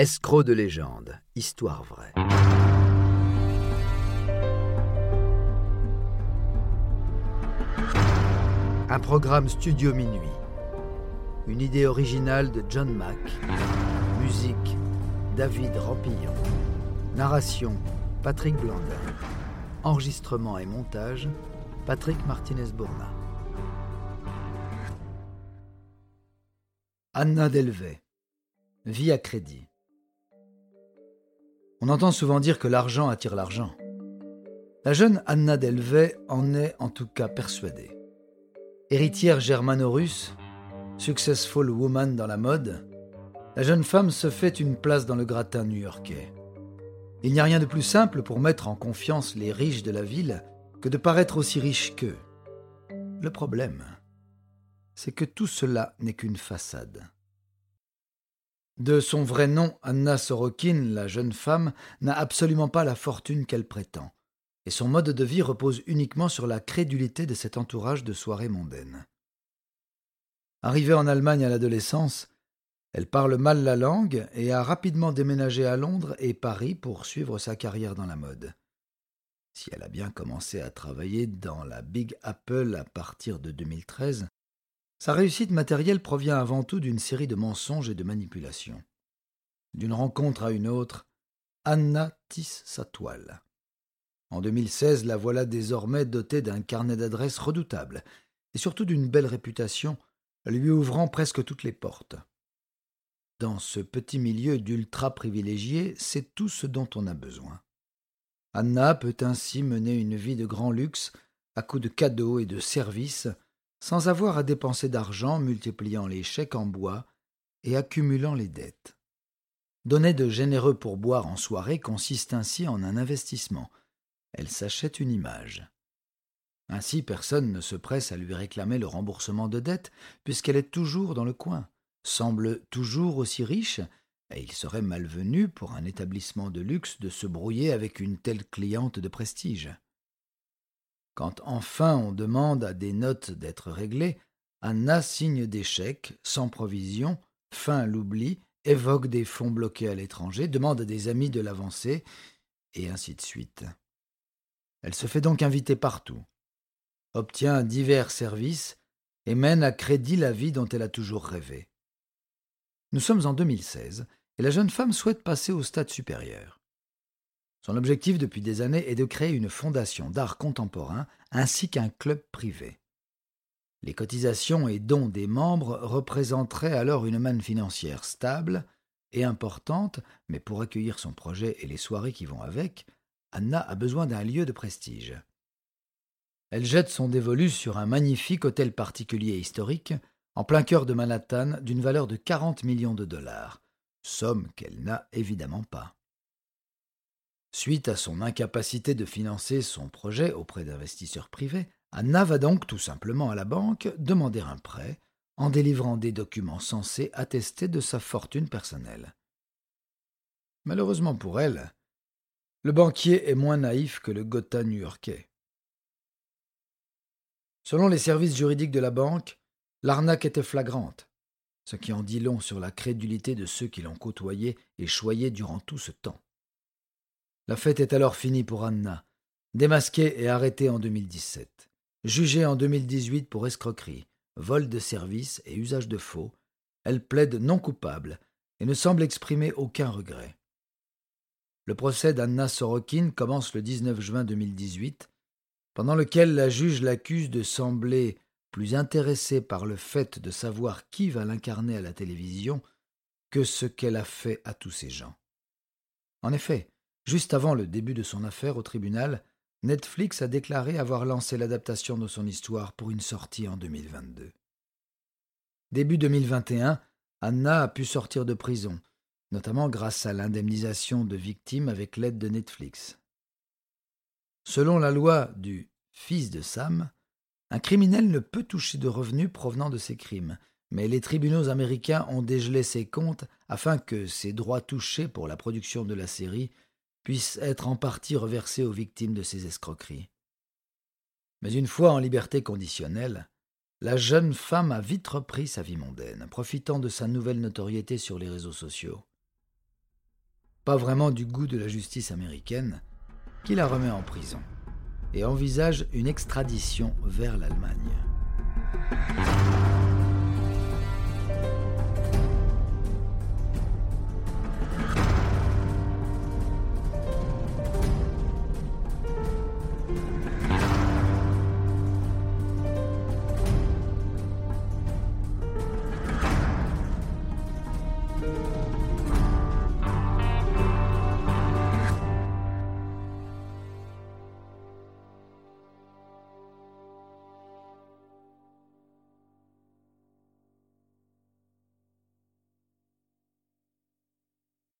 Escroc de légende, histoire vraie. Un programme Studio Minuit. Une idée originale de John Mack. Musique David Rampillon. Narration Patrick Blandin. Enregistrement et montage Patrick Martinez-Bourna. Anna Delvey. Vie à crédit. On entend souvent dire que l'argent attire l'argent. La jeune Anna Delvey en est en tout cas persuadée. Héritière germano-russe, successful woman dans la mode, la jeune femme se fait une place dans le gratin new-yorkais. Il n'y a rien de plus simple pour mettre en confiance les riches de la ville que de paraître aussi riche qu'eux. Le problème, c'est que tout cela n'est qu'une façade. De son vrai nom, Anna Sorokin, la jeune femme, n'a absolument pas la fortune qu'elle prétend, et son mode de vie repose uniquement sur la crédulité de cet entourage de soirées mondaines. Arrivée en Allemagne à l'adolescence, elle parle mal la langue et a rapidement déménagé à Londres et Paris pour suivre sa carrière dans la mode. Si elle a bien commencé à travailler dans la Big Apple à partir de 2013, sa réussite matérielle provient avant tout d'une série de mensonges et de manipulations. D'une rencontre à une autre, Anna tisse sa toile. En 2016, la voilà désormais dotée d'un carnet d'adresses redoutable et surtout d'une belle réputation, lui ouvrant presque toutes les portes. Dans ce petit milieu d'ultra privilégiés, c'est tout ce dont on a besoin. Anna peut ainsi mener une vie de grand luxe à coups de cadeaux et de services sans avoir à dépenser d'argent multipliant les chèques en bois et accumulant les dettes. Donner de généreux pourboires en soirée consiste ainsi en un investissement. Elle s'achète une image. Ainsi personne ne se presse à lui réclamer le remboursement de dettes, puisqu'elle est toujours dans le coin, semble toujours aussi riche, et il serait malvenu pour un établissement de luxe de se brouiller avec une telle cliente de prestige. Quand enfin on demande à des notes d'être réglées, Anna signe chèques, sans provision, feint l'oubli, évoque des fonds bloqués à l'étranger, demande à des amis de l'avancer, et ainsi de suite. Elle se fait donc inviter partout, obtient divers services et mène à crédit la vie dont elle a toujours rêvé. Nous sommes en 2016 et la jeune femme souhaite passer au stade supérieur. Son objectif depuis des années est de créer une fondation d'art contemporain ainsi qu'un club privé. Les cotisations et dons des membres représenteraient alors une manne financière stable et importante, mais pour accueillir son projet et les soirées qui vont avec, Anna a besoin d'un lieu de prestige. Elle jette son dévolu sur un magnifique hôtel particulier historique, en plein cœur de Manhattan, d'une valeur de 40 millions de dollars, somme qu'elle n'a évidemment pas. Suite à son incapacité de financer son projet auprès d'investisseurs privés, Anna va donc tout simplement à la banque demander un prêt en délivrant des documents censés attester de sa fortune personnelle. Malheureusement pour elle, le banquier est moins naïf que le Gotha new-yorkais. Selon les services juridiques de la banque, l'arnaque était flagrante, ce qui en dit long sur la crédulité de ceux qui l'ont côtoyé et choyé durant tout ce temps. La fête est alors finie pour Anna, démasquée et arrêtée en 2017. Jugée en 2018 pour escroquerie, vol de service et usage de faux, elle plaide non coupable et ne semble exprimer aucun regret. Le procès d'Anna Sorokin commence le 19 juin 2018, pendant lequel la juge l'accuse de sembler plus intéressée par le fait de savoir qui va l'incarner à la télévision que ce qu'elle a fait à tous ces gens. En effet, Juste avant le début de son affaire au tribunal, Netflix a déclaré avoir lancé l'adaptation de son histoire pour une sortie en 2022. Début 2021, Anna a pu sortir de prison, notamment grâce à l'indemnisation de victimes avec l'aide de Netflix. Selon la loi du fils de Sam, un criminel ne peut toucher de revenus provenant de ses crimes, mais les tribunaux américains ont dégelé ses comptes afin que ses droits touchés pour la production de la série puisse être en partie reversé aux victimes de ces escroqueries. Mais une fois en liberté conditionnelle, la jeune femme a vite repris sa vie mondaine, profitant de sa nouvelle notoriété sur les réseaux sociaux. pas vraiment du goût de la justice américaine, qui la remet en prison et envisage une extradition vers l'Allemagne.